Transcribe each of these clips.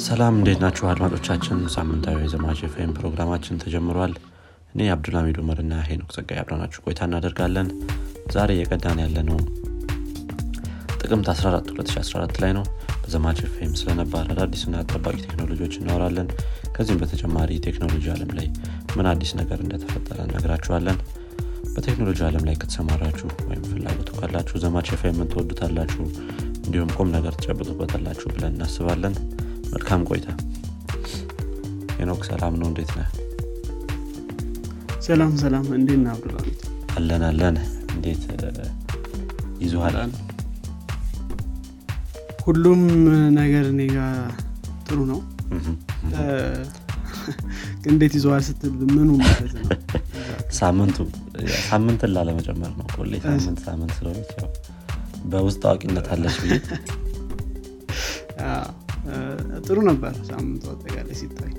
ሰላም እንዴት ናችሁ አድማጮቻችን? ሳምንታዊ የዘማች ፌም ፕሮግራማችን ተጀምሯል። እኔ አብዱልሚድ ኡመርና ሄኖክ ጸጋይ አብረናችሁ ቆይታ እናደርጋለን። ዛሬ የቀዳን ያለነው ጥቅምት 14 2014 ላይ ነው። በዘማች ፌም ስለነባር አዳዲስና ጠባቂ ቴክኖሎጂዎች እናወራለን። ከዚህም በተጨማሪ ቴክኖሎጂ አለም ላይ ምን አዲስ ነገር እንደተፈጠረ እነግራችኋለን። በቴክኖሎጂ አለም ላይ ከተሰማራችሁ ወይም ፍላጎቱ ካላችሁ ዘማች ፌም ትወዱታላችሁ እንዲሁም ቁም ነገር ትጨብጡበታላችሁ ብለን እናስባለን መልካም ቆይታ። ሄኖክ ሰላም ነው። እንዴት ነህ? ሰላም ሰላም። እንዴት አብዱልሚድ አለን አለን። እንዴት ይዞሃል? ሁሉም ነገር እኔ ጋ ጥሩ ነው። እንዴት ይዘዋል ስትል ምኑ ማለት ነው? ሳምንቱ ሳምንትን ላለመጨመር ነው። ሁሌ ሳምንት ሳምንት ስለሆነች በውስጥ አዋቂነት አለች ብዬ ጥሩ ነበር ሳምንቱ አጠቃላይ ሲታይ።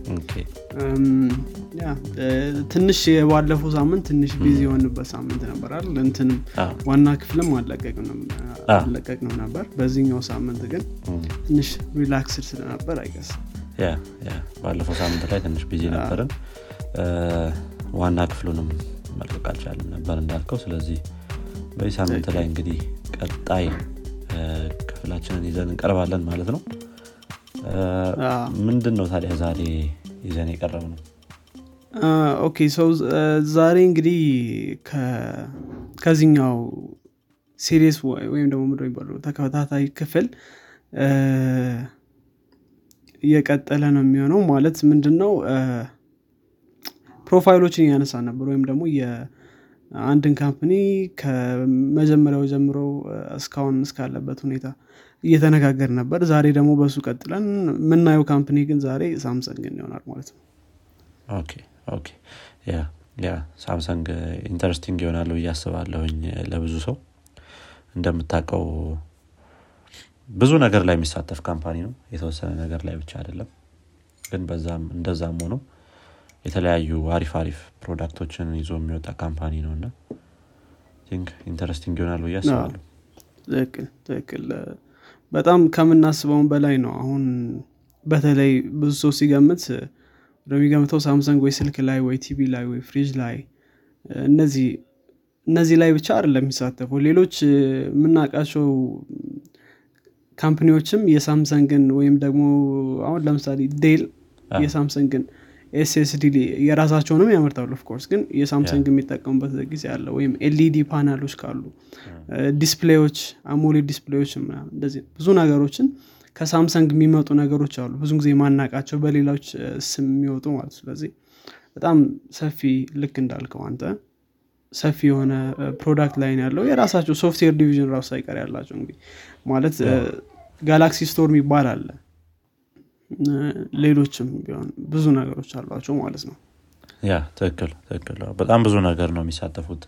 ትንሽ የባለፈው ሳምንት ትንሽ busy የሆንበት ሳምንት አይደል? እንትንም ዋና ክፍልም አለቀቅንም ነበር። በዚህኛው ሳምንት ግን ትንሽ relaxed ስለነበር I guess ባለፈው ሳምንት ላይ ትንሽ busy ነበርን። ዋና ክፍሉንም መልቀቅ አልቻለም ነበር እንዳልከው። ስለዚህ በዚህ ሳምንት ላይ እንግዲህ ቀጣይ ክፍላችንን ይዘን እንቀርባለን ማለት ነው ምንድን ነው ታዲያ ዛሬ ይዘን የቀረብነው okay so ዛሬ እንግዲህ ከ- ከዚህኛው series ወይም ደግሞ ነው የሚባለው ተከታታይ ክፍል እየቀጠለ ነው የሚሆነው። ማለት ምንድን ነው profile ኦችን እያነሳን ነበር። ወይም ደግሞ የአንድን company ከመጀመሪያው ጀምሮ እስካሁን እስካለበት ሁኔታ እየተነጋገርን ነበር። ዛሬ ደግሞ በሱ ቀጥለን የምናየው company ግን ዛሬ Samsung ን ይሆናል ማለት ነው። okay okay። yeah yeah Samsung interesting ይሆናል ብዬ አስባለሁኝ ለብዙ ሰው። እንደምታውቀው ብዙ ነገር ላይ የሚሳተፍ company ነው። የተወሰነ ነገር ላይ ብቻ አይደለም። ግን በዛም እንደዛም ሆኖ የተለያዩ አሪፍ አሪፍ product ኦችን ይዞ የሚወጣ company ነው እና interesting ይሆናል ብዬ አስባለሁ። ትክክል ትክክል በጣም ከምናስበውን በላይ ነው። አሁን በተለይ ብዙ ሰው ሲገምት ወደሚገምተው Samsung ወይ ስልክ ላይ ወይ ቲቪ ላይ ወይ ፍሪጅ ላይ እነዚህ እነዚህ ላይ ብቻ አይደለም የሚሳተፈው። ሌሎች የምናውቃቸው company ዎችም የ Samsung ን ወይም ደግሞ አሁን ለምሳሌ Dell የ Samsung ን SSD የራሳቸውንም ያመርታሉ of course ግን የ Samsung የሚጠቀሙበት ጊዜ አለ ወይም LED panel ኦች ካሉ display ዎች AMOLED display ዎች እንደዚህ ብዙ ነገሮችን ከ Samsung የሚመጡ ነገሮች አሉ ብዙ ጊዜ የማናቃቸው በሌሎች ስም የሚወጡ ማለት ስለዚህ በጣም ሰፊ ልክ እንዳልከው አንተ ሰፊ የሆነ product ላይ ነው ያለው የራሳቸው software division ራሱ ሳይቀር ያላቸው እንግዲህ ማለት ጋላክሲ ስቶር የሚባል አለ ሌሎችም ቢሆን ብዙ ነገሮች አሏቸው ማለት ነው። ያ ትክክል ትክክል። በጣም ብዙ ነገር ነው የሚሳተፉት።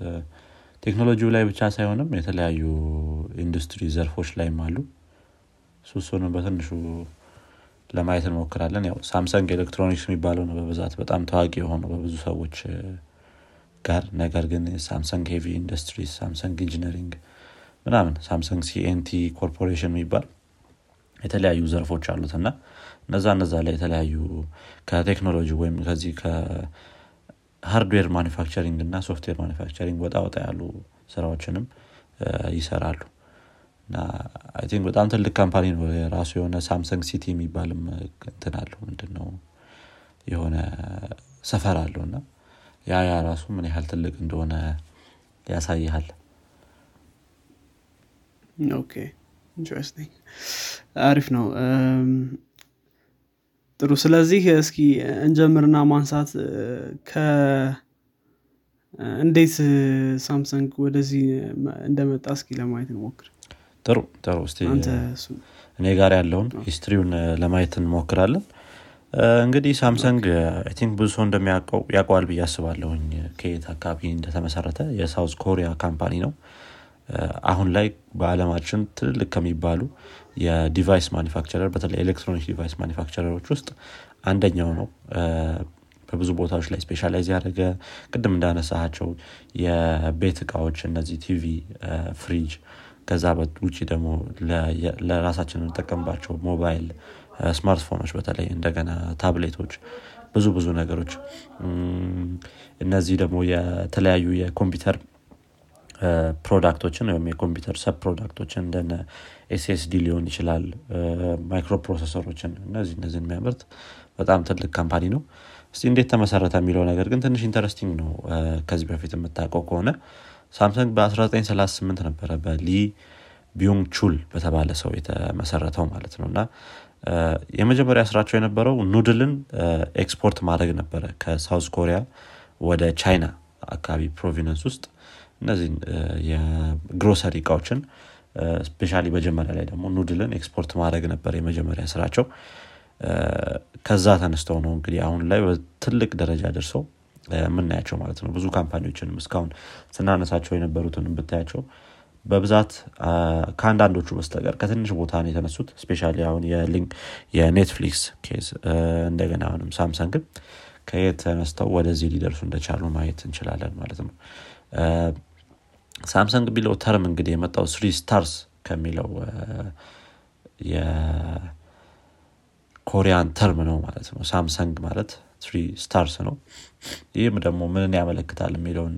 ቴክኖሎጂው ላይ ብቻ ሳይሆንም የተለያዩ ኢንዱስትሪ ዘርፎች ላይም አሉ። እሱንም በትንሹ ለማየት እንሞክራለን። ያው ሳምሰንግ ኤሌክትሮኒክስ የሚባለው ነው በብዛት በጣም ታዋቂ የሆነው በብዙ ሰዎች ጋር። ነገር ግን ሳምሰንግ ሄቪ ኢንዱስትሪስ ሳምሰንግ ኢንጂነሪንግ ምናምን ሳምሰንግ ሲኤንቲ ኮርፖሬሽን የሚባል የተለያዩ ዘርፎች አሉት። እና እነዛ እነዛ ላይ የተለያዩ ከቴክኖሎጂ ወይም ከዚህ ከ hardware manufacturing እና software manufacturing ወጣ ወጣ ያሉ ስራዎችንም ይሰራሉ። እና I think በጣም ትልቅ company ነው። የራሱ የሆነ ሳምሰንግ ሲቲ የሚባልም እንትን አለው። ምንድን ነው የሆነ ሰፈር አለው። እና ያ ያ ራሱ ምን ያህል ትልቅ እንደሆነ ያሳይሃል። okay interesting አሪፍ ነው ጥሩ። ስለዚህ እስኪ እንጀምርና ማንሳት ከ እንዴት ሳምሰንግ ወደዚህ እንደመጣ እስኪ ለማየት እንሞክር። ጥሩ ጥሩ። እኔ ጋር ያለውን history ውን ለማየት እንሞክራለን። እንግዲህ ሳምሰንግ I think ብዙ ሰው እንደሚያውቀው ያውቀዋል ብዬ አስባለሁኝ። ከየት አካባቢ እንደተመሰረተ? የሳውዝ ኮሪያ company ነው። አሁን ላይ በአለማችን ትልልቅ ከሚባሉ የ device manufacturer በተለይ electronic device manufacturer ኦች ውስጥ አንደኛው ነው። በብዙ ቦታዎች ላይ specialize ያደረገ ቅድም እንዳነሳቸው የቤት እቃዎች እነዚህ ቲቪ ፍሪጅ ከዛ ውጭ ደግሞ ለራሳችን የምንጠቀምባቸው ሞባይል ስማርትፎኖች በተለይ እንደገና ታብሌቶች ብዙ ብዙ ነገሮች። እነዚህ ደግሞ የተለያዩ የ computer product ኦችን ወይም የ computer sub product ኦችን እንደነ SSD ሊሆን ይችላል micro processor ኦችን እነዚህ እነዚህ የሚያመርት በጣም ትልቅ company ነው። እስቲ እንዴት ተመሰረተ የሚለው ነገር ግን ትንሽ interesting ነው። ከዚህ በፊት የምታውቀው ከሆነ ሳምሰንግ በ1938 ነበረ በሊ ቢዩንግ ቹል በተባለ ሰው የተመሰረተው ማለት ነው። እና የመጀመሪያ ስራቸው የነበረው noodle ን export ማድረግ ነበረ ከሳውዝ ኮሪያ ወደ ቻይና አካባቢ province ውስጥ እነዚህን የግሮሰሪ እቃዎችን specially መጀመሪያ ላይ ደግሞ noodle ን export ማድረግ ነበር የመጀመሪያ ስራቸው። ከዛ ተነስተው ነው እንግዲህ አሁን ላይ በትልቅ ደረጃ ደርሰው የምናያቸው ማለት ነው። ብዙ company ዎችንም እስካሁን ስናነሳቸው የነበሩትን ብታያቸው በብዛት ከአንዳንዶቹ በስተቀር ከትንሽ ቦታ ነው የተነሱት። specially አሁን የኔትፍሊክስ case እንደገና አሁንም ሳምሰንግን ከየት ተነስተው ወደዚህ ሊደርሱ እንደቻሉ ማየት እንችላለን ማለት ነው ሳምሰንግ የሚለው term እንግዲህ የመጣው three stars ከሚለው የ Korean term ነው ማለት ነው። ሳምሰንግ ማለት three stars ነው። ይህም ደግሞ ምንን ያመለክታል የሚለውን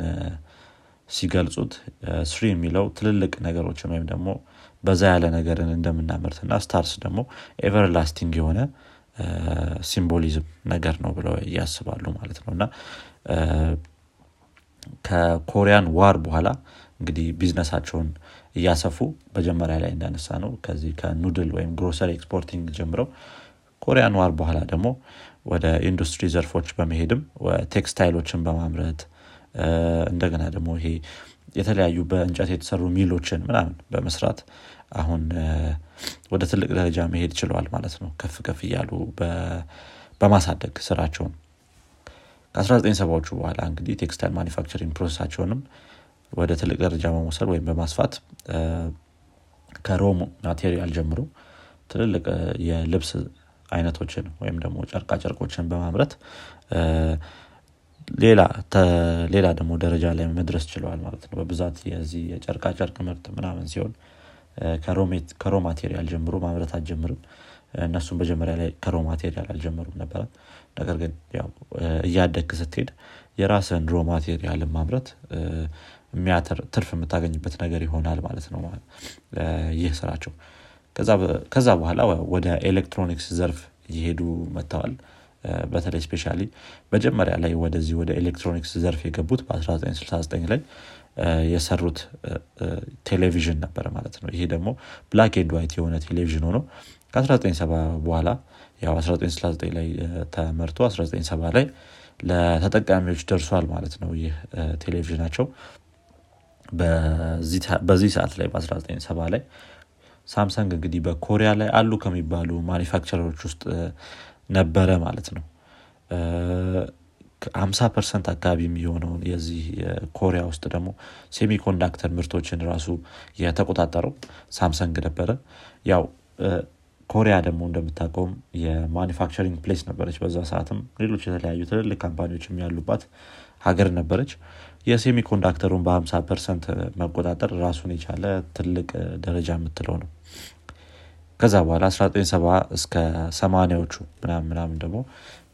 ሲገልጹት three የሚለው ትልልቅ ነገሮችን ወይም ደግሞ በዛ ያለ ነገርን እንደምናመርት እና stars ደግሞ everlasting የሆነ symbolism ነገር ነው ብለው እያስባሉ ማለት ነው። እና ከ Korean War በኋላ እንግዲህ ቢዝነሳቸውን እያሰፉ መጀመሪያ ላይ እንዳነሳነው ከዚህ ከ noodle ወይም grocery exporting ጀምረው Korean War በኋላ ደግሞ ወደ ኢንዱስትሪ ዘርፎች በመሄድም ቴክስታይሎችን በማምረት እንደገና ደግሞ ይሄ የተለያዩ በእንጨት የተሰሩ mill ኦችን ምናምን በመስራት አሁን ወደ ትልቅ ደረጃ መሄድ ችለዋል ማለት ነው። ከፍ ከፍ እያሉ በማሳደግ ስራቸውን ከ1970ዎቹ በኋላ እንግዲህ textile manufacturing process ኣቸውንም ወደ ትልቅ ደረጃ በመውሰድ ወይም በማስፋት ከ raw material ጀምሮ ትልልቅ የልብስ አይነቶችን ወይም ደግሞ ጨርቃ ጨርቆችን በማምረት ሌላ ደግሞ ደረጃ ላይ መድረስ ችለዋል ማለት ነው። በብዛት የዚህ የጨርቃ ጨርቅ ምርት ምናምን ሲሆን ከ raw material ጀምሮ ማምረት አልጀምርም እነሱም መጀመሪያ ላይ ከ raw material አልጀመሩም ነበረ ነገር ግን እያደግክ ስትሄድ የራስን raw material ን ማምረት ትርፍ የምታገኝበት ነገር ይሆናል ማለት ነው ይህ ስራቸው። ከዛ በኋላ ወደ ኤሌክትሮኒክስ ዘርፍ እየሄዱ መጥተዋል። በተለይ specially መጀመሪያ ላይ ወደዚህ ወደ ኤሌክትሮኒክስ ዘርፍ የገቡት በ1969 ላይ የሰሩት ቴሌቪዥን ነበረ ማለት ነው። ይሄ ደግሞ black and white የሆነ ቴሌቪዥን ሆኖ ከ1970 በኋላ ያው 1969 ላይ ተመርቶ 1970 ላይ ለተጠቃሚዎች ደርሷል ማለት ነው ይህ ቴሌቪዥናቸው። በዚህ ሰዓት ላይ በ1970 ላይ ሳምሰንግ እንግዲህ በኮሪያ ላይ አሉ ከሚባሉ manufacturer ኦች ውስጥ ነበረ ማለት ነው። ሀምሳ percent አካባቢ የሚሆነውን የዚህ ኮሪያ ውስጥ ደግሞ semiconductor ምርቶችን ራሱ የተቆጣጠረው ሳምሰንግ ነበረ። ያው ኮሪያ ደግሞ እንደምታውቀውም የ manufacturing place ነበረች በዛ ሰዓትም። ሌሎች የተለያዩ ትልልቅ company ዎች ያሉባት ሀገር ነበረች። የ semiconductor ኡን በ50 percent መቆጣጠር ራሱን የቻለ ትልቅ ደረጃ የምትለው ነው። ከዛ በኋላ 1970 እስከ ሰማኒያዎቹ ምናምን ደግሞ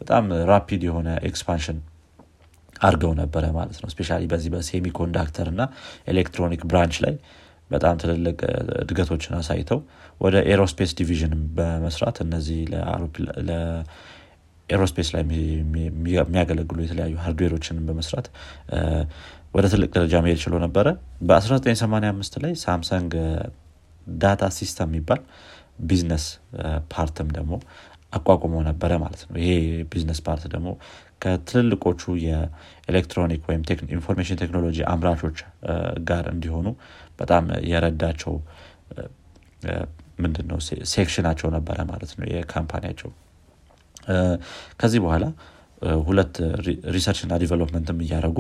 በጣም rapid የሆነ expansion አድርገው ነበረ ማለት ነው። especially በዚህ በ semiconductor እና electronic branch ላይ በጣም ትልልቅ እድገቶችን አሳይተው ወደ aerospace division በመስራት እነዚህ aerospace ላይ የሚያገለግሉ የተለያዩ hardware ኦችን በመስራት ወደ ትልቅ ደረጃ መሄድ ችሎ ነበረ። በ1985 ላይ ሳምሰንግ data system የሚባል business part ም ደግሞ አቋቁሞ ነበረ ማለት ነው። ይሄ business part ደግሞ ከትልልቆቹ የኤሌክትሮኒክ ወይም information technology አምራቾች ጋር እንዲሆኑ በጣም የረዳቸው ምንድነው section ኣቸው ነበረ ማለት ነው የ company ያቸው ከዚህ በኋላ ሁለት research እና development ም እያደረጉ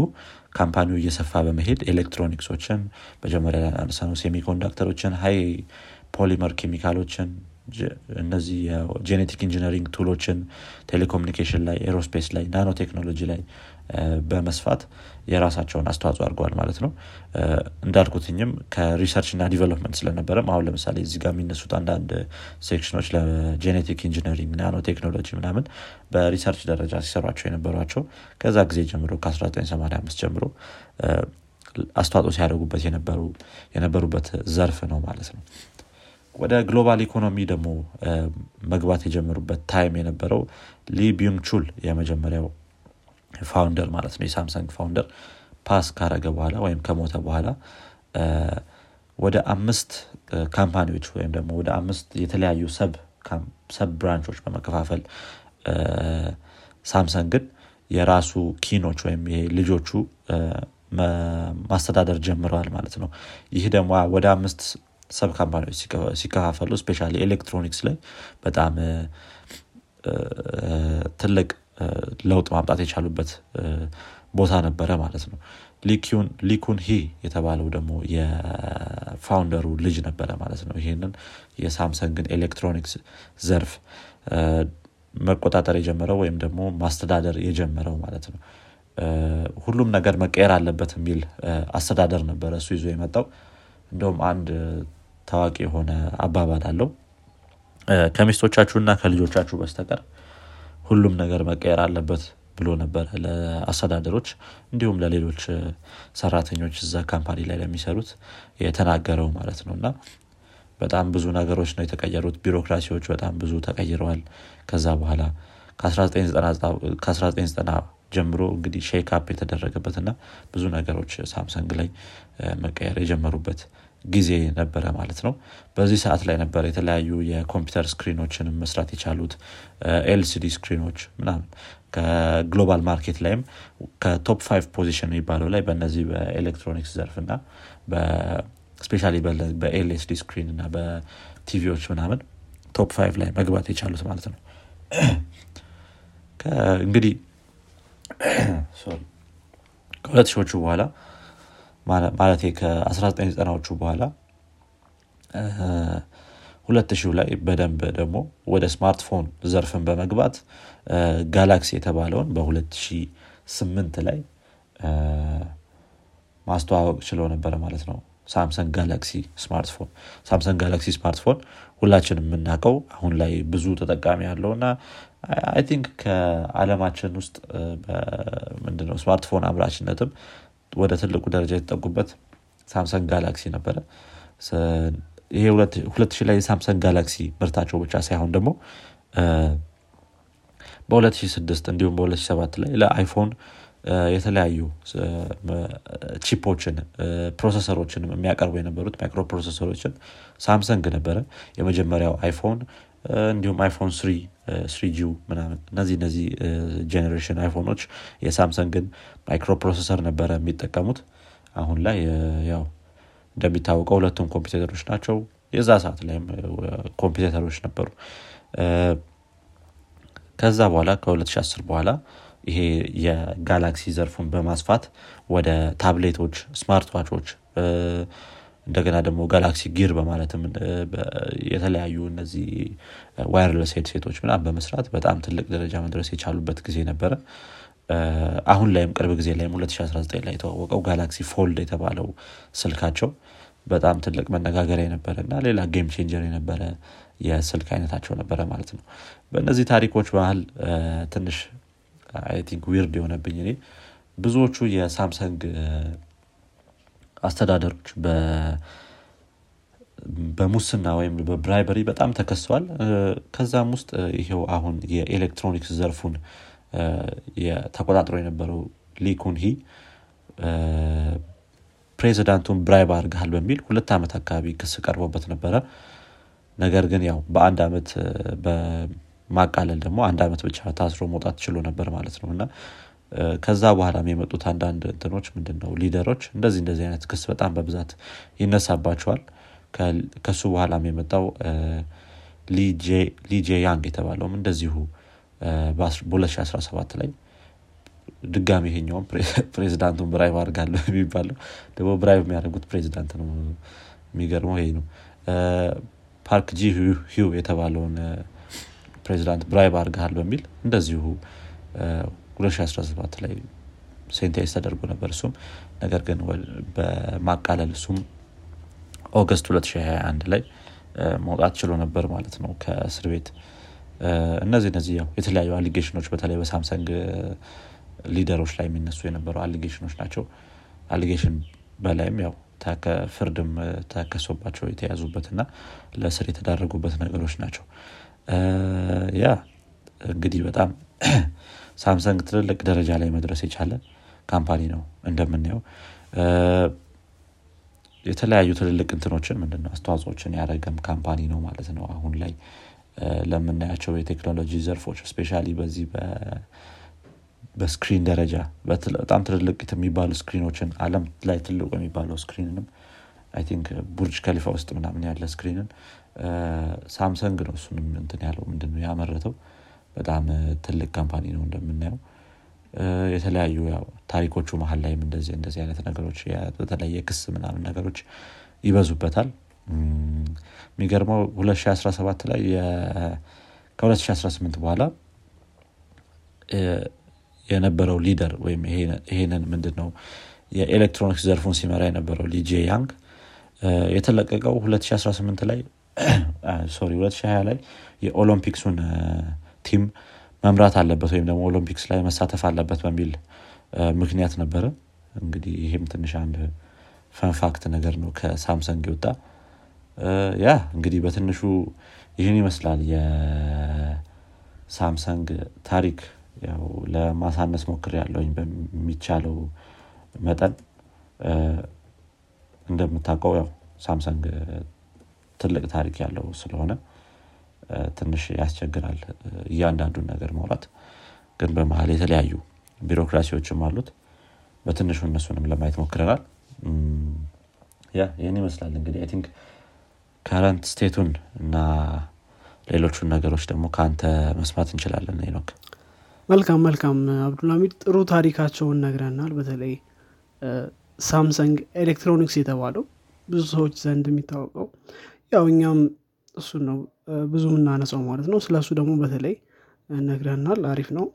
company ው እየሰፋ በመሄድ ኤሌክትሮኒክሶችን መጀመሪያ አነሳ ነው semiconductor ኦችን high polymer chemical ኦችን እነዚህ የ genetic engineering tool ኦችን telecommunication ላይ aerospace ላይ nanotechnology ላይ በመስፋት የራሳቸውን አስተዋጽኦ አድርገዋል ማለት ነው። እንዳልኩትኝም ከ research እና development ስለነበረም አሁን ለምሳሌ እዚህ ጋር የሚነሱት አንዳንድ section ኦች ለ genetic engineering nanotechnology ምናምን በ research ደረጃ ሲሰሯቸው የነበሯቸው ከዛ ጊዜ ጀምሮ ከ1985 ጀምሮ አስተዋጽኦ ሲያደርጉበት የነበሩበት ዘርፍ ነው ማለት ነው ወደ global ኢኮኖሚ ደግሞ መግባት የጀመሩበት time የነበረው ሊቢዩንግ ቹል የመጀመሪያው founder ማለት ነው። የሳምሰንግ founder pass ካረገ በኋላ ወይም ከሞተ በኋላ ወደ አምስት company ዎች ወይም ደግሞ ወደ አምስት የተለያዩ sub branch ኦች በመከፋፈል ሳምሰንግን የራሱ kin ኦች ወይም ልጆቹ ማስተዳደር ጀምረዋል ማለት ነው። ይህ ደግሞ ወደ አምስት sub company ዎች ሲከፋፈሉ especially ኤሌክትሮኒክስ ላይ በጣም ትልቅ ለውጥ ማምጣት የቻሉበት ቦታ ነበረ ማለት ነው። ሊኩን ሂ የተባለው ደግሞ የ founder ኡ ልጅ ነበረ ማለት ነው። ይህንን የሳምሰንግን ኤሌክትሮኒክስ ዘርፍ መቆጣጠር የጀመረው ወይም ደግሞ ማስተዳደር የጀመረው ማለት ነው። ሁሉም ነገር መቀየር አለበት የሚል አስተዳደር ነበረ እሱ ይዞ የመጣው። እንደውም አንድ ታዋቂ የሆነ አባባል አለው። ከሚስቶቻችሁና ከልጆቻችሁ በስተቀር ሁሉም ነገር መቀየር አለበት ብሎ ነበረ ለአስተዳደሮች እንዲሁም ለሌሎች ሰራተኞች እዛ company ላይ ለሚሰሩት የተናገረው ማለት ነው። እና በጣም ብዙ ነገሮች ነው የተቀየሩት። ቢሮክራሲዎች በጣም ብዙ ተቀይረዋል። ከዛ በኋላ ከ1990 ጀምሮ እንግዲህ shake up የተደረገበት እና ብዙ ነገሮች ሳምሰንግ ላይ መቀየር የጀመሩበት ጊዜ ነበረ ማለት ነው። በዚህ ሰዓት ላይ ነበር የተለያዩ የኮምፒውተር screen ኦችን መስራት የቻሉት LCD screen ኦች ምናምን ከ global market ላይም ከ top five position የሚባለው ላይ በእነዚህ በኤሌክትሮኒክስ ዘርፍ እና especially በ LCD screen እና በቲቪዎች ምናምን top five ላይ መግባት የቻሉት ማለት ነው። እንግዲህ ከሁለት ሺዎቹ በኋላ ማለት ከ1990ዎቹ በኋላ ሁለት ሺው ላይ በደንብ ደግሞ ወደ ስማርትፎን ዘርፍን በመግባት ጋላክሲ የተባለውን በ2008 ላይ ማስተዋወቅ ችለው ነበረ ማለት ነው። ሳምሰንግ ጋላክሲ ስማርትፎን። ሳምሰንግ ጋላክሲ ስማርትፎን ሁላችን የምናውቀው አሁን ላይ ብዙ ተጠቃሚ ያለው እና I think ከአለማችን ውስጥ ምንድነው ስማርትፎን አምራችነትም ወደ ትልቁ ደረጃ የተጠጉበት ሳምሰንግ ጋላክሲ ነበረ። ይሄ ሁለት ሺህ ላይ የሳምሰንግ ጋላክሲ ምርታቸው ብቻ ሳይሆን ደግሞ በ2006 እንዲሁም በ2007 ላይ ለአይፎን የተለያዩ chip ኦችን processor ኦችን የሚያቀርቡ የነበሩት microprocessor ኦችን ሳምሰንግ ነበረ። የመጀመሪያው አይፎን እንዲሁም አይፎን ስሪ ስሪጂው ምናምን እነዚህ እነዚህ generation አይፎኖች የሳምሰንግን microprocessor ነበረ የሚጠቀሙት። አሁን ላይ ያው እንደሚታወቀው ሁለቱም competitor ኦች ናቸው። የዛ ሰዓት ላይም competitor ኦች ነበሩ። ከዛ በኋላ ከ2010 በኋላ ይሄ የጋላክሲ ዘርፉን በማስፋት ወደ tablet ኦች smart watch ኦች እንደገና ደግሞ ጋላክሲ ጊር በማለትም የተለያዩ እነዚህ wireless headset ኦች ምናም በመስራት በጣም ትልቅ ደረጃ መድረስ የቻሉበት ጊዜ ነበረ። አሁን ላይም ቅርብ ጊዜ ላይም 2019 ላይ የተዋወቀው ጋላክሲ ፎልድ የተባለው ስልካቸው በጣም ትልቅ መነጋገሪያ የነበረ እና ሌላ game changer የነበረ የስልክ አይነታቸው ነበረ ማለት ነው። በእነዚህ ታሪኮች መሃል ትንሽ I think weird የሆነብኝ እኔ ብዙዎቹ የሳምሰንግ አስተዳደሮች በሙስና ወይም በ bribery በጣም ተከሰዋል። ከዛም ውስጥ ይሄው አሁን የኤሌክትሮኒክስ ዘርፉን ተቆጣጥሮ የነበረው ሊኩን ሂ ፕሬዚዳንቱን bribe አድርገሃል በሚል ሁለት ዓመት አካባቢ ክስ ቀርቦበት ነበረ። ነገር ግን ያው በአንድ ዓመት በማቃለል ደግሞ አንድ ዓመት ብቻ ታስሮ መውጣት ችሎ ነበር ማለት ነው። እና ከዛ በኋላም የመጡት አንዳንድ እንትኖች ምንድን ነው leader ኦች እንደዚህ እንደዚህ አይነት ክስ በጣም በብዛት ይነሳባቸዋል። ከሱ በኋላም የመጣው ሊጄ ያንግ የተባለውም እንደዚሁ በ2017 ላይ ድጋሚ ይሄኛውም ፕሬዚዳንቱን bribe አድርገሃል የሚባለው ደግሞ bribe የሚያደርጉት ፕሬዚዳንት ነው። የሚገርመው ይሄ ነው። ፓርክ ጂ ሂው የተባለውን ፕሬዚዳንት bribe አርገሃል በሚል እንደዚሁ 2017 ላይ sentence ተደርጎ ነበር እሱም። ነገር ግን በማቃለል እሱም August 2021 ላይ መውጣት ችሎ ነበር ማለት ነው ከእስር ቤት። እነዚህ እነዚህ ያው የተለያዩ allegation ኦች በተለይ በሳምሰንግ leader ኦች ላይ የሚነሱ የነበሩ allegation ኦች ናቸው። allegation በላይም ያው ፍርድም ተከሶባቸው የተያዙበት እና ለእስር የተዳረጉበት ነገሮች ናቸው። ያ እንግዲህ በጣም ሳምሰንግ ትልልቅ ደረጃ ላይ መድረስ የቻለ company ነው እንደምናየው። የተለያዩ ትልልቅ እንትኖችን ምንድነው አስተዋጽኦችን ያደረገም company ነው ማለት ነው። አሁን ላይ ለምናያቸው የቴክኖሎጂ ዘርፎች specially በዚህ በ screen ደረጃ በጣም ትልልቅ የሚባሉ screen ኦችን አለም ላይ ትልቁ የሚባለው screen ንም I think ቡርጅ ከሊፋ ውስጥ ምናምን ያለ screen ን ሳምሰንግ ነው እሱንም እንትን ያለው ምንድነው ያመረተው በጣም ትልቅ company ነው እንደምናየው። የተለያዩ ታሪኮቹ መሀል ላይም እንደዚህ እንደዚህ አይነት ነገሮች በተለየ ክስ ምናምን ነገሮች ይበዙበታል። የሚገርመው 2017 ላይ ከ2018 በኋላ የነበረው leader ወይም ይሄንን ምንድን ነው የኤሌክትሮኒክስ ዘርፉን ሲመራ የነበረው ሊጄ ያንግ የተለቀቀው 2018 ላይ sorry 2020 ላይ የ Olympics ኡን team መምራት አለበት ወይም ደግሞ Olympics ላይ መሳተፍ አለበት በሚል ምክንያት ነበረ። እንግዲህ ይህም ትንሽ አንድ fun fact ነገር ነው ከሳምሰንግ የወጣ ያ እንግዲህ በትንሹ ይህን ይመስላል የሳምሰንግ ታሪክ። ያው ለማሳነስ ሞክሬያለሁኝ በሚቻለው መጠን። እንደምታውቀው ያው ሳምሰንግ ትልቅ ታሪክ ያለው ስለሆነ ትንሽ ያስቸግራል እያንዳንዱን ነገር ማውራት። ግን በመሀል የተለያዩ ቢሮክራሲዎችም አሉት። በትንሹ እነሱንም ለማየት ሞክረናል። ያ ይህን ይመስላል እንግዲህ I think current state ኡን እና ሌሎቹን ነገሮች ደግሞ ከአንተ መስማት እንችላለን ኖክ መልካም መልካም አብዱልሚድ ጥሩ ታሪካቸውን ነግረኸናል። በተለይ ሳምሰንግ ኤሌክትሮኒክስ የተባለው ብዙ ሰዎች ዘንድ የሚታወቀው ያው እኛም እሱን ነው ብዙ የምናነሳው ማለት ነው። ስለ እሱ ደግሞ በተለይ ነግረኸናል አሪፍ ነው።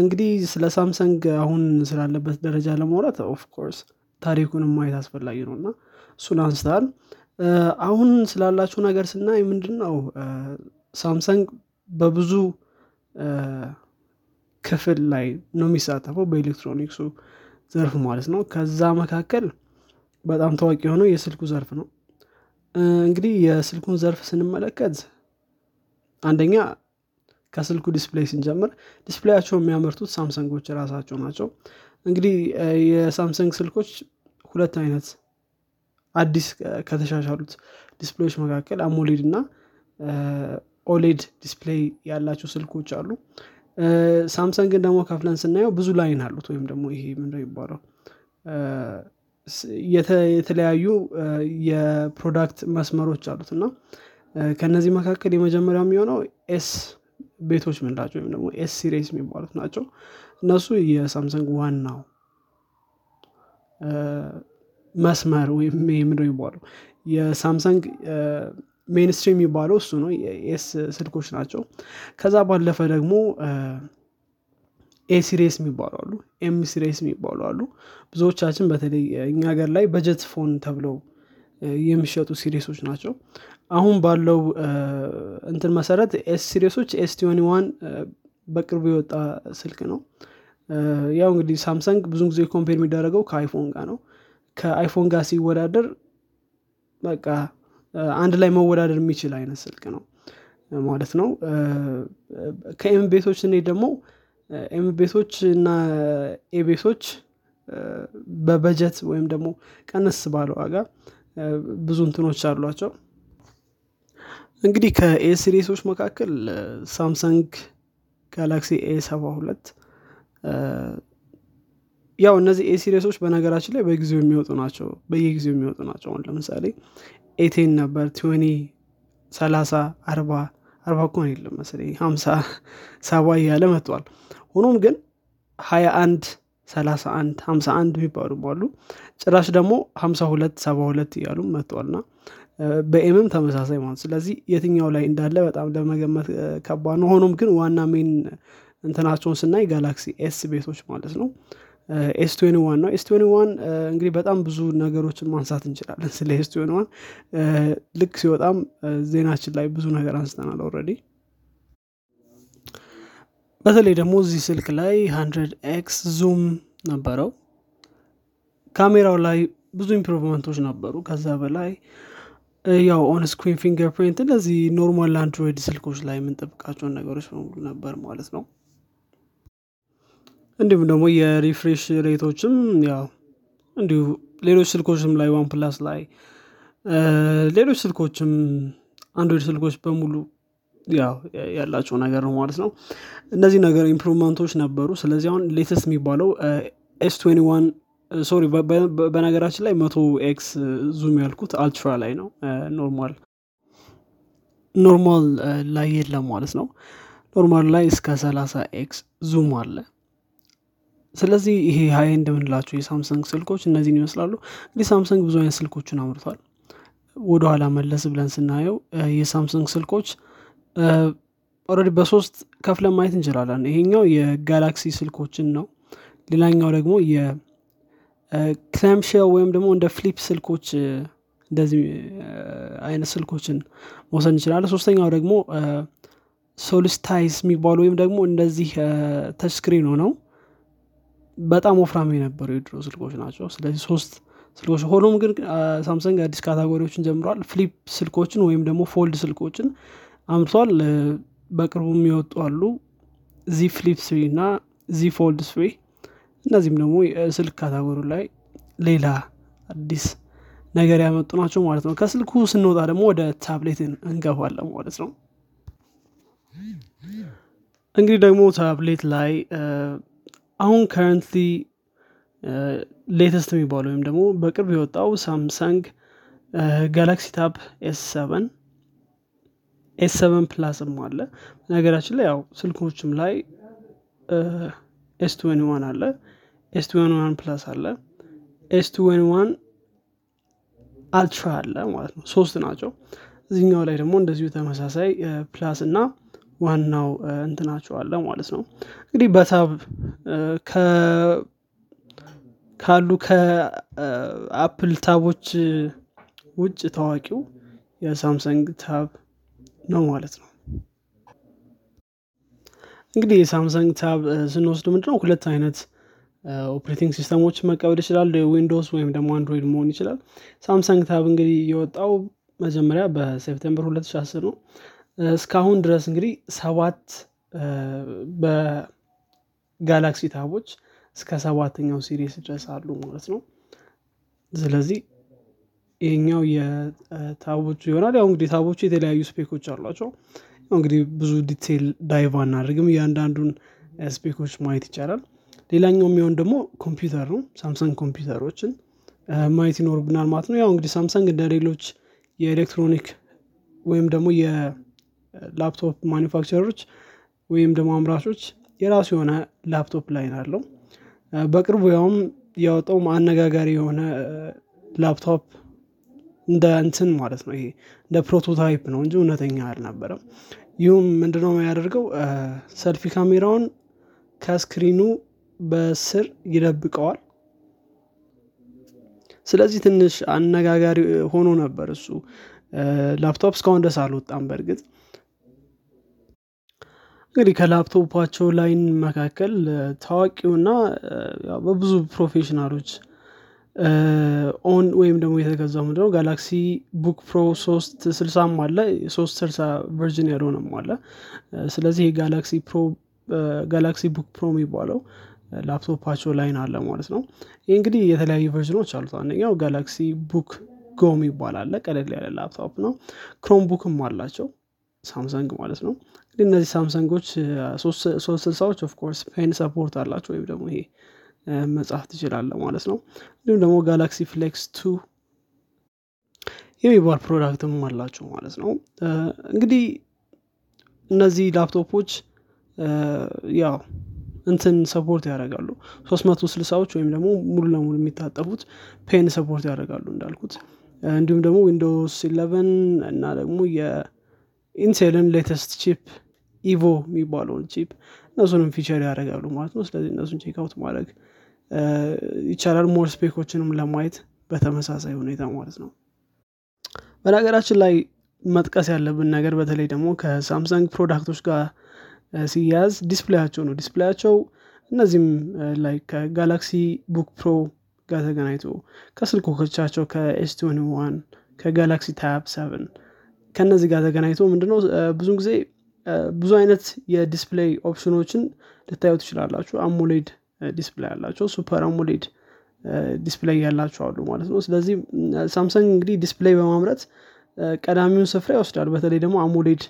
እንግዲህ ስለ ሳምሰንግ አሁን ስላለበት ደረጃ ለማውራት of course ታሪኩንም ማየት አስፈላጊ ነው እና እሱን አንስተሃል። አሁን ስላለው ነገር ስናይ ምንድን ነው ሳምሰንግ በብዙ ክፍል ላይ ነው የሚሳተፈው በኤሌክትሮኒክሱ ዘርፍ ማለት ነው። ከዛ መካከል በጣም ታዋቂ የሆነው የስልኩ ዘርፍ ነው እንግዲህ የስልኩን ዘርፍ ስንመለከት አንደኛ ከስልኩ display ስንጀምር display ኣቸው የሚያመርቱት ሳምሰንጎች ራሳቸው ናቸው። እንግዲህ የሳምሰንግ ስልኮች ሁለት አይነት አዲስ ከተሻሻሉት display ዎች መካከል AMOLED እና OLED display ያላቸው ስልኮች አሉ። ሳምሰንግን ደግሞ ከፍለን ስናየው ብዙ line አሉት ወይም ደግሞ ይሄ ምንደ ይባለው የተለያዩ የ product መስመሮች አሉት እና ከነዚህ መካከል የመጀመሪያው የሚሆነው S ቤቶች ምንላቸው ወይም ደግሞ S series የሚባሉት ናቸው። እነሱ የሳምሰንግ ዋናው መስመር ወይም ምንደ የሚባለው? የሳምሰንግ mainstream የሚባለው እሱ ነው። የ S ስልኮች ናቸው። ከዛ ባለፈ ደግሞ A series የሚባሉ አሉ M series የሚባሉ አሉ። ብዙዎቻችን በተለይ እኛ ሀገር ላይ budget phone ተብለው የሚሸጡ series ኦች ናቸው። አሁን ባለው እንትን መሰረት S twenty one በቅርቡ የወጣ ስልክ ነው። ያው እንግዲህ ሳምሰንግ ብዙ ጊዜ compare የሚደረገው ከአይፎን ጋር ነው። ከአይፎን ጋር ሲወዳደር በቃ አንድ ላይ መወዳደር የሚችል አይነት ስልክ ነው ማለት ነው። ከ M ቤቶች እኔ ደግሞ M ቤቶች እና A ቤቶች በበጀት ወይም ደግሞ ቀነስ ባለ ዋጋ ብዙ እንትኖች አሏቸው። እንግዲህ ከ A series ኦች መካከል ሳምሰንግ ጋላክሲ A ሰባ ሁለት ያው እነዚህ A series ኦች በነገራችን ላይ በጊዜው የሚወጡ ናቸው። በየጊዜው የሚወጡ ናቸው። አሁን ለምሳሌ A ten ነበር twenty ሰላሳ አርባ አርባ እኮን የለም መሰለኝ ሀምሳ ሰባ እያለ መጥቷል ሆኖም ግን ሀያ አንድ ሰላሳ አንድ ሀምሳ አንድ የሚባሉ አሉ። ጭራሽ ደግሞ ሀምሳ ሁለት ሰባ ሁለት እያሉ መጥቷልና በ M ም ተመሳሳይ ማለት ስለዚህ የትኛው ላይ እንዳለ በጣም ለመገመት ከባድ ነው። ሆኖም ግን ዋና main እንትናቸውን ስናይ Galaxy S ቤቶች ማለት ነው። S one ነው። S twenty one እንግዲህ በጣም ብዙ ነገሮችን ማንሳት እንችላለን ስለ S twenty one ልክ ሲወጣም ዜናችን ላይ ብዙ ነገር አንስተናል already በተለይ ደግሞ እዚህ ስልክ ላይ hundred X zoom ነበረው። ካሜራው ላይ ብዙ improvement ኦች ነበሩ። ከዛ በላይ ያው on screen fingerprint እንደዚህ normal አንድሮይድ ስልኮች ላይ የምንጠብቃቸውን ነገሮች በሙሉ ነበር ማለት ነው። እንዲሁም ደግሞ የ refresh rate ኦችም ያው እንዲሁ ሌሎች ስልኮችም ላይ OnePlus ላይ ሌሎች ስልኮችም አንድሮይድ ስልኮች በሙሉ ያው ያላቸው ነገር ነው ማለት ነው። እነዚህ ነገር improvement ኦች ነበሩ። ስለዚህ አሁን latest የሚባለው S twenty one sorry በነገራችን ላይ መቶ X zoom ያልኩት Ultra ላይ ነው። normal normal ላይ የለም ማለት ነው። normal ላይ እስከ ሰላሳ X zoom አለ። ስለዚህ ይሄ high end ምንላቸው የሳምሰንግ ስልኮች እነዚህን ይመስላሉ። እንግዲህ ሳምሰንግ ብዙ አይነት ስልኮችን አምርቷል። ወደኋላ መለስ ብለን ስናየው የሳምሰንግ ስልኮች already በሶስት ከፍለን ማየት እንችላለን። ይሄኛው የጋላክሲ ስልኮችን ነው። ሌላኛው ደግሞ የ clamshell ወይም ደግሞ እንደ flip ስልኮች እንደዚህ አይነት ስልኮችን መውሰድ እንችላለን። ሶስተኛው ደግሞ ሶልስታይስ የሚባሉ ወይም ደግሞ እንደዚህ touchscreen ሆነው በጣም ወፍራም የነበሩ የድሮ ስልኮች ናቸው። ስለዚህ ሶስት ስልኮች ሆኖም ግን ሳምሰንግ አዲስ category ዎችን ጀምረዋል። flip ስልኮችን ወይም ደግሞ fold ስልኮችን አምርቷል በቅርቡ የሚወጡ አሉ። Z Flip three እና Z Fold three። እነዚህም ደግሞ ስልክ category ላይ ሌላ አዲስ ነገር ያመጡ ናቸው ማለት ነው። ከስልኩ ስንወጣ ደግሞ ወደ ታብሌት እንገባለን ማለት ነው። እንግዲህ ደግሞ ታብሌት ላይ አሁን currently latest የሚባለው ወይም ደግሞ በቅርብ የወጣው ሳምሰንግ Galaxy Tab S seven S seven plus ም አለ። ነገራችን ላይ ያው ስልኮችም ላይ S one አለ። S one plus አለ። S one Ultra አለ ማለት ነው። ሶስት ናቸው። እዚህኛው ላይ ደግሞ እንደዚሁ ተመሳሳይ plus እና ዋናው እንትናቸው አለ ማለት ነው። እንግዲህ በ tab ካሉ ከአፕል tab ኦች ውጭ ታዋቂው የሳምሰንግ tab ነው ማለት ነው። እንግዲህ የሳምሰንግ tab ስንወስድ ምንድነው? ሁለት አይነት operating system ኦች መቀበል ይችላል Windows ወይም ደግሞ አንድሮይድ መሆን ይችላል። ሳምሰንግ tab እንግዲህ የወጣው መጀመሪያ በሴፕቴምበር 2010 ነው። እስካሁን ድረስ እንግዲህ ሰባት በ Galaxy tab ኦች እስከ ሰባተኛው series ድረስ አሉ ማለት ነው። ስለዚህ ይሄኛው የ tab ኦቹ ይሆናል። ያው እንግዲህ tab ኦቹ የተለያዩ spec ኦች አሏቸው። እንግዲህ ብዙ detail dive አናደርግም። እያንዳንዱን ስፔኮች ማየት ይቻላል። ሌላኛው የሚሆን ደግሞ ኮምፒውተር ነው። ሳምሰንግ ኮምፒውተሮችን ማየት ይኖርብናል ማለት ነው። ያው እንግዲህ ሳምሰንግ እንደ ሌሎች የኤሌክትሮኒክ ወይም ደግሞ የላፕቶፕ manufacturer ኦች ወይም ደግሞ አምራቾች የራሱ የሆነ ላፕቶፕ line አለው። በቅርቡ ያውም ያወጣው አነጋጋሪ የሆነ ላፕቶፕ እንደ እንትን ማለት ነው ይሄ እንደ prototype ነው እንጂ እውነተኛ አልነበረም። ይሄም ምንድነው የሚያደርገው? ሰልፊ ካሜራውን ከስክሪኑ በስር ይደብቀዋል። ስለዚህ ትንሽ አነጋጋሪ ሆኖ ነበር እሱ። ላፕቶፕ እስካሁን ድረስ አልወጣም በእርግጥ እንግዲህ ከላፕቶፓቸው line መካከል ታዋቂውና በብዙ professional ኦች own ወይም ደግሞ የተገዛው ምንድነው? Galaxy Book Pro ሶስት ስልሳም አለ። ሶስት ስልሳ version ያልሆነም አለ። ስለዚህ Galaxy Pro Galaxy Book Pro የሚባለው ላፕቶፓቸው line አለ ማለት ነው። ይህ እንግዲህ የተለያዩ version ኦች አሉት። አንደኛው Galaxy Book Go ም ይባላል ቀለል ያለ ላፕቶፕ ነው። Chromebook ም አላቸው። ሳምሰንግ ማለት ነው። እንግዲህ እነዚህ ሳምሰንጎች ሶስት ስልሳዎች of course pen support አላቸው። ወይም ደግሞ ይሄ መጻፍ ትችላለህ ማለት ነው። እንዲሁም ደግሞ Galaxy Flex two የሚባል product ም አላቸው ማለት ነው። እንግዲህ እነዚህ ላፕቶፖች ያው እንትን support ያደርጋሉ። ሶስት መቶ ስልሳዎች ወይም ደግሞ ሙሉ ለሙሉ የሚታጠፉት pen support ያደርጋሉ እንዳልኩት። እንዲሁም ደግሞ Windows eleven እና ደግሞ የኢንቴልን latest chip Evo የሚባለውን chip እነሱንም feature ያደርጋሉ ማለት ነው። ስለዚህ እነሱን check out ማድረግ ይቻላል more spec ኦችንም ለማየት በተመሳሳይ ሁኔታ ማለት ነው። በነገራችን ላይ መጥቀስ ያለብን ነገር በተለይ ደግሞ ከሳምሰንግ product ኦች ጋር ሲያያዝ display ያቸው ነው። display ያቸው እነዚህም ላይ ከ Galaxy Book Pro ጋር ተገናኝቶ ከስልኮቻቸው ከ S twenty one ከ Galaxy Tab seven ከነዚህ ጋር ተገናኝቶ ምንድነው ብዙን ጊዜ ብዙ አይነት የ display option ኦችን ልታዩ ትችላላችሁ። AMOLED display ያላቸው super AMOLED display ያላቸው አሉ ማለት ነው። ስለዚህ Samsung እንግዲህ display በማምረት ቀዳሚውን ስፍራ ይወስዳል። በተለይ ደግሞ AMOLED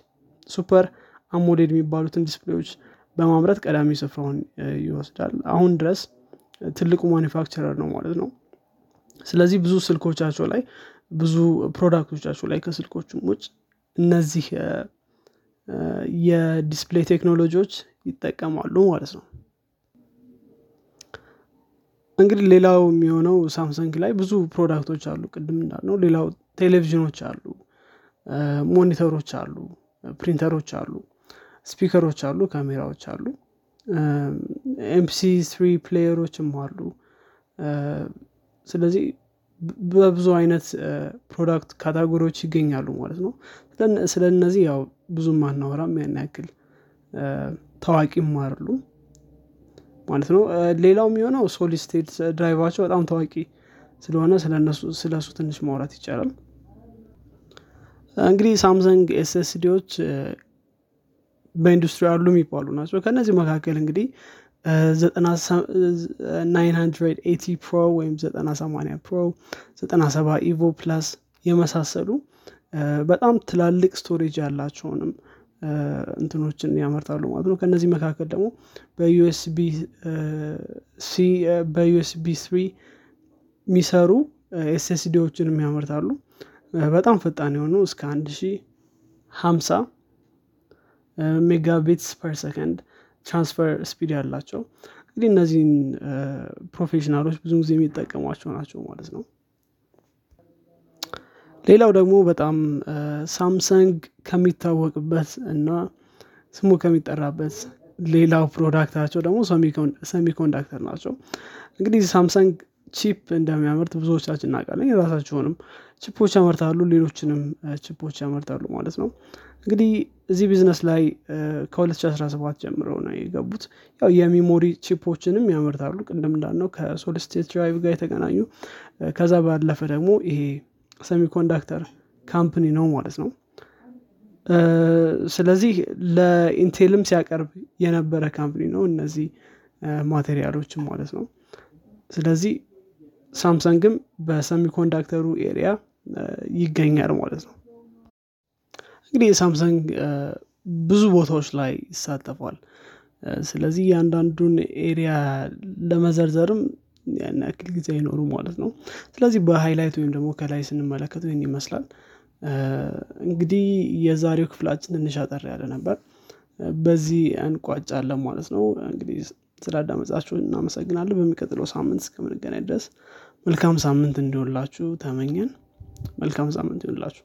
Super AMOLED የሚባሉትን display ዎች በማምረት ቀዳሚ ስፍራውን ይወስዳል። አሁን ድረስ ትልቁ manufacturer ነው ማለት ነው። ስለዚህ ብዙ ስልኮቻቸው ላይ ብዙ product ኦቻቸው ላይ ከስልኮችም ውጭ እነዚህ የ display ቴክኖሎጂዎች ይጠቀማሉ ማለት ነው እንግዲህ ሌላው የሚሆነው Samsung ላይ ብዙ product ኦች አሉ። ቅድም እንዳልነው ሌላው ቴሌቪዥኖች አሉ። monitor ኦች አሉ ፕሪንተሮች አሉ speaker ኦች አሉ ካሜራዎች አሉ። MP3 player ኦችም አሉ። ስለዚህ በብዙ አይነት product category ዎች ይገኛሉ ማለት ነው። ስለ እነዚህ ያው ብዙም አናወራም። ያን ያክል ታዋቂም አሉ ማለት ነው። ሌላው የሚሆነው solid state drive ኣቸው በጣም ታዋቂ ስለሆነ ስለሱ ትንሽ ማውራት ይቻላል። እንግዲህ Samsung SSD ዎች በኢንዱስትሪ አሉ የሚባሉ ናቸው። ከእነዚህ መካከል እንግዲህ 980 Pro ወይም 980 Pro 97 Evo Plus የመሳሰሉ በጣም ትላልቅ storage ያላቸውንም እንትኖችን ያመርታሉ ማለት ነው። ከነዚህ መካከል ደግሞ በ USB three የሚሰሩ SSD ዎችንም ያመርታሉ። በጣም ፈጣን የሆኑ እስከ አንድ ሺ ሀምሳ megabits per second transfer speed ያላቸው። እንግዲህ እነዚህን professional ኦች ብዙ ጊዜ የሚጠቀሟቸው ናቸው ማለት ነው ሌላው ደግሞ በጣም Samsung ከሚታወቅበት እና ስሙ ከሚጠራበት ሌላው product ኣቸው ደግሞ semiconductor ናቸው። እንግዲህ Samsung chip እንደሚያመርት ብዙዎቻችን እናውቃለን። የራሳቸውንም chip ኦች ያመርታሉ ሌሎችንም chip ኦች ያመርታሉ ማለት ነው። እንግዲህ እዚህ ቢዝነስ ላይ ከ2017 ጀምረው ነው የገቡት። ያው የ memory chip ኦችንም ያመርታሉ። ቅድም እንዳልነው ከ solid state drive ጋር የተገናኙ። ከዛ ባለፈ ደግሞ ይሄ semiconductor company ነው ማለት ነው። ስለዚህ ለ Intel ም ሲያቀርብ የነበረ company ነው እነዚህ material ኦችም ማለት ነው። ስለዚህ Samsung ም በ semiconductor ኡ area ይገኛል ማለት ነው። እንግዲህ Samsung ብዙ ቦታዎች ላይ ይሳተፋል። ስለዚህ እያንዳንዱን area ለመዘርዘርም ያን ያክል ጊዜ አይኖርም ማለት ነው። ስለዚህ በ highlight ወይም ደግሞ ከላይ ስንመለከተው ይህን ይመስላል። እንግዲህ የዛሬው ክፍላችን ትንሽ አጠር ያለ ነበር። በዚህ እንቋጫለን ማለት ነው። እንግዲህ ስላዳመጻችሁ እናመሰግናለን። በሚቀጥለው ሳምንት እስከምንገናኝ ድረስ መልካም ሳምንት እንዲሆንላችሁ ተመኘን። መልካም ሳምንት ይሆንላችሁ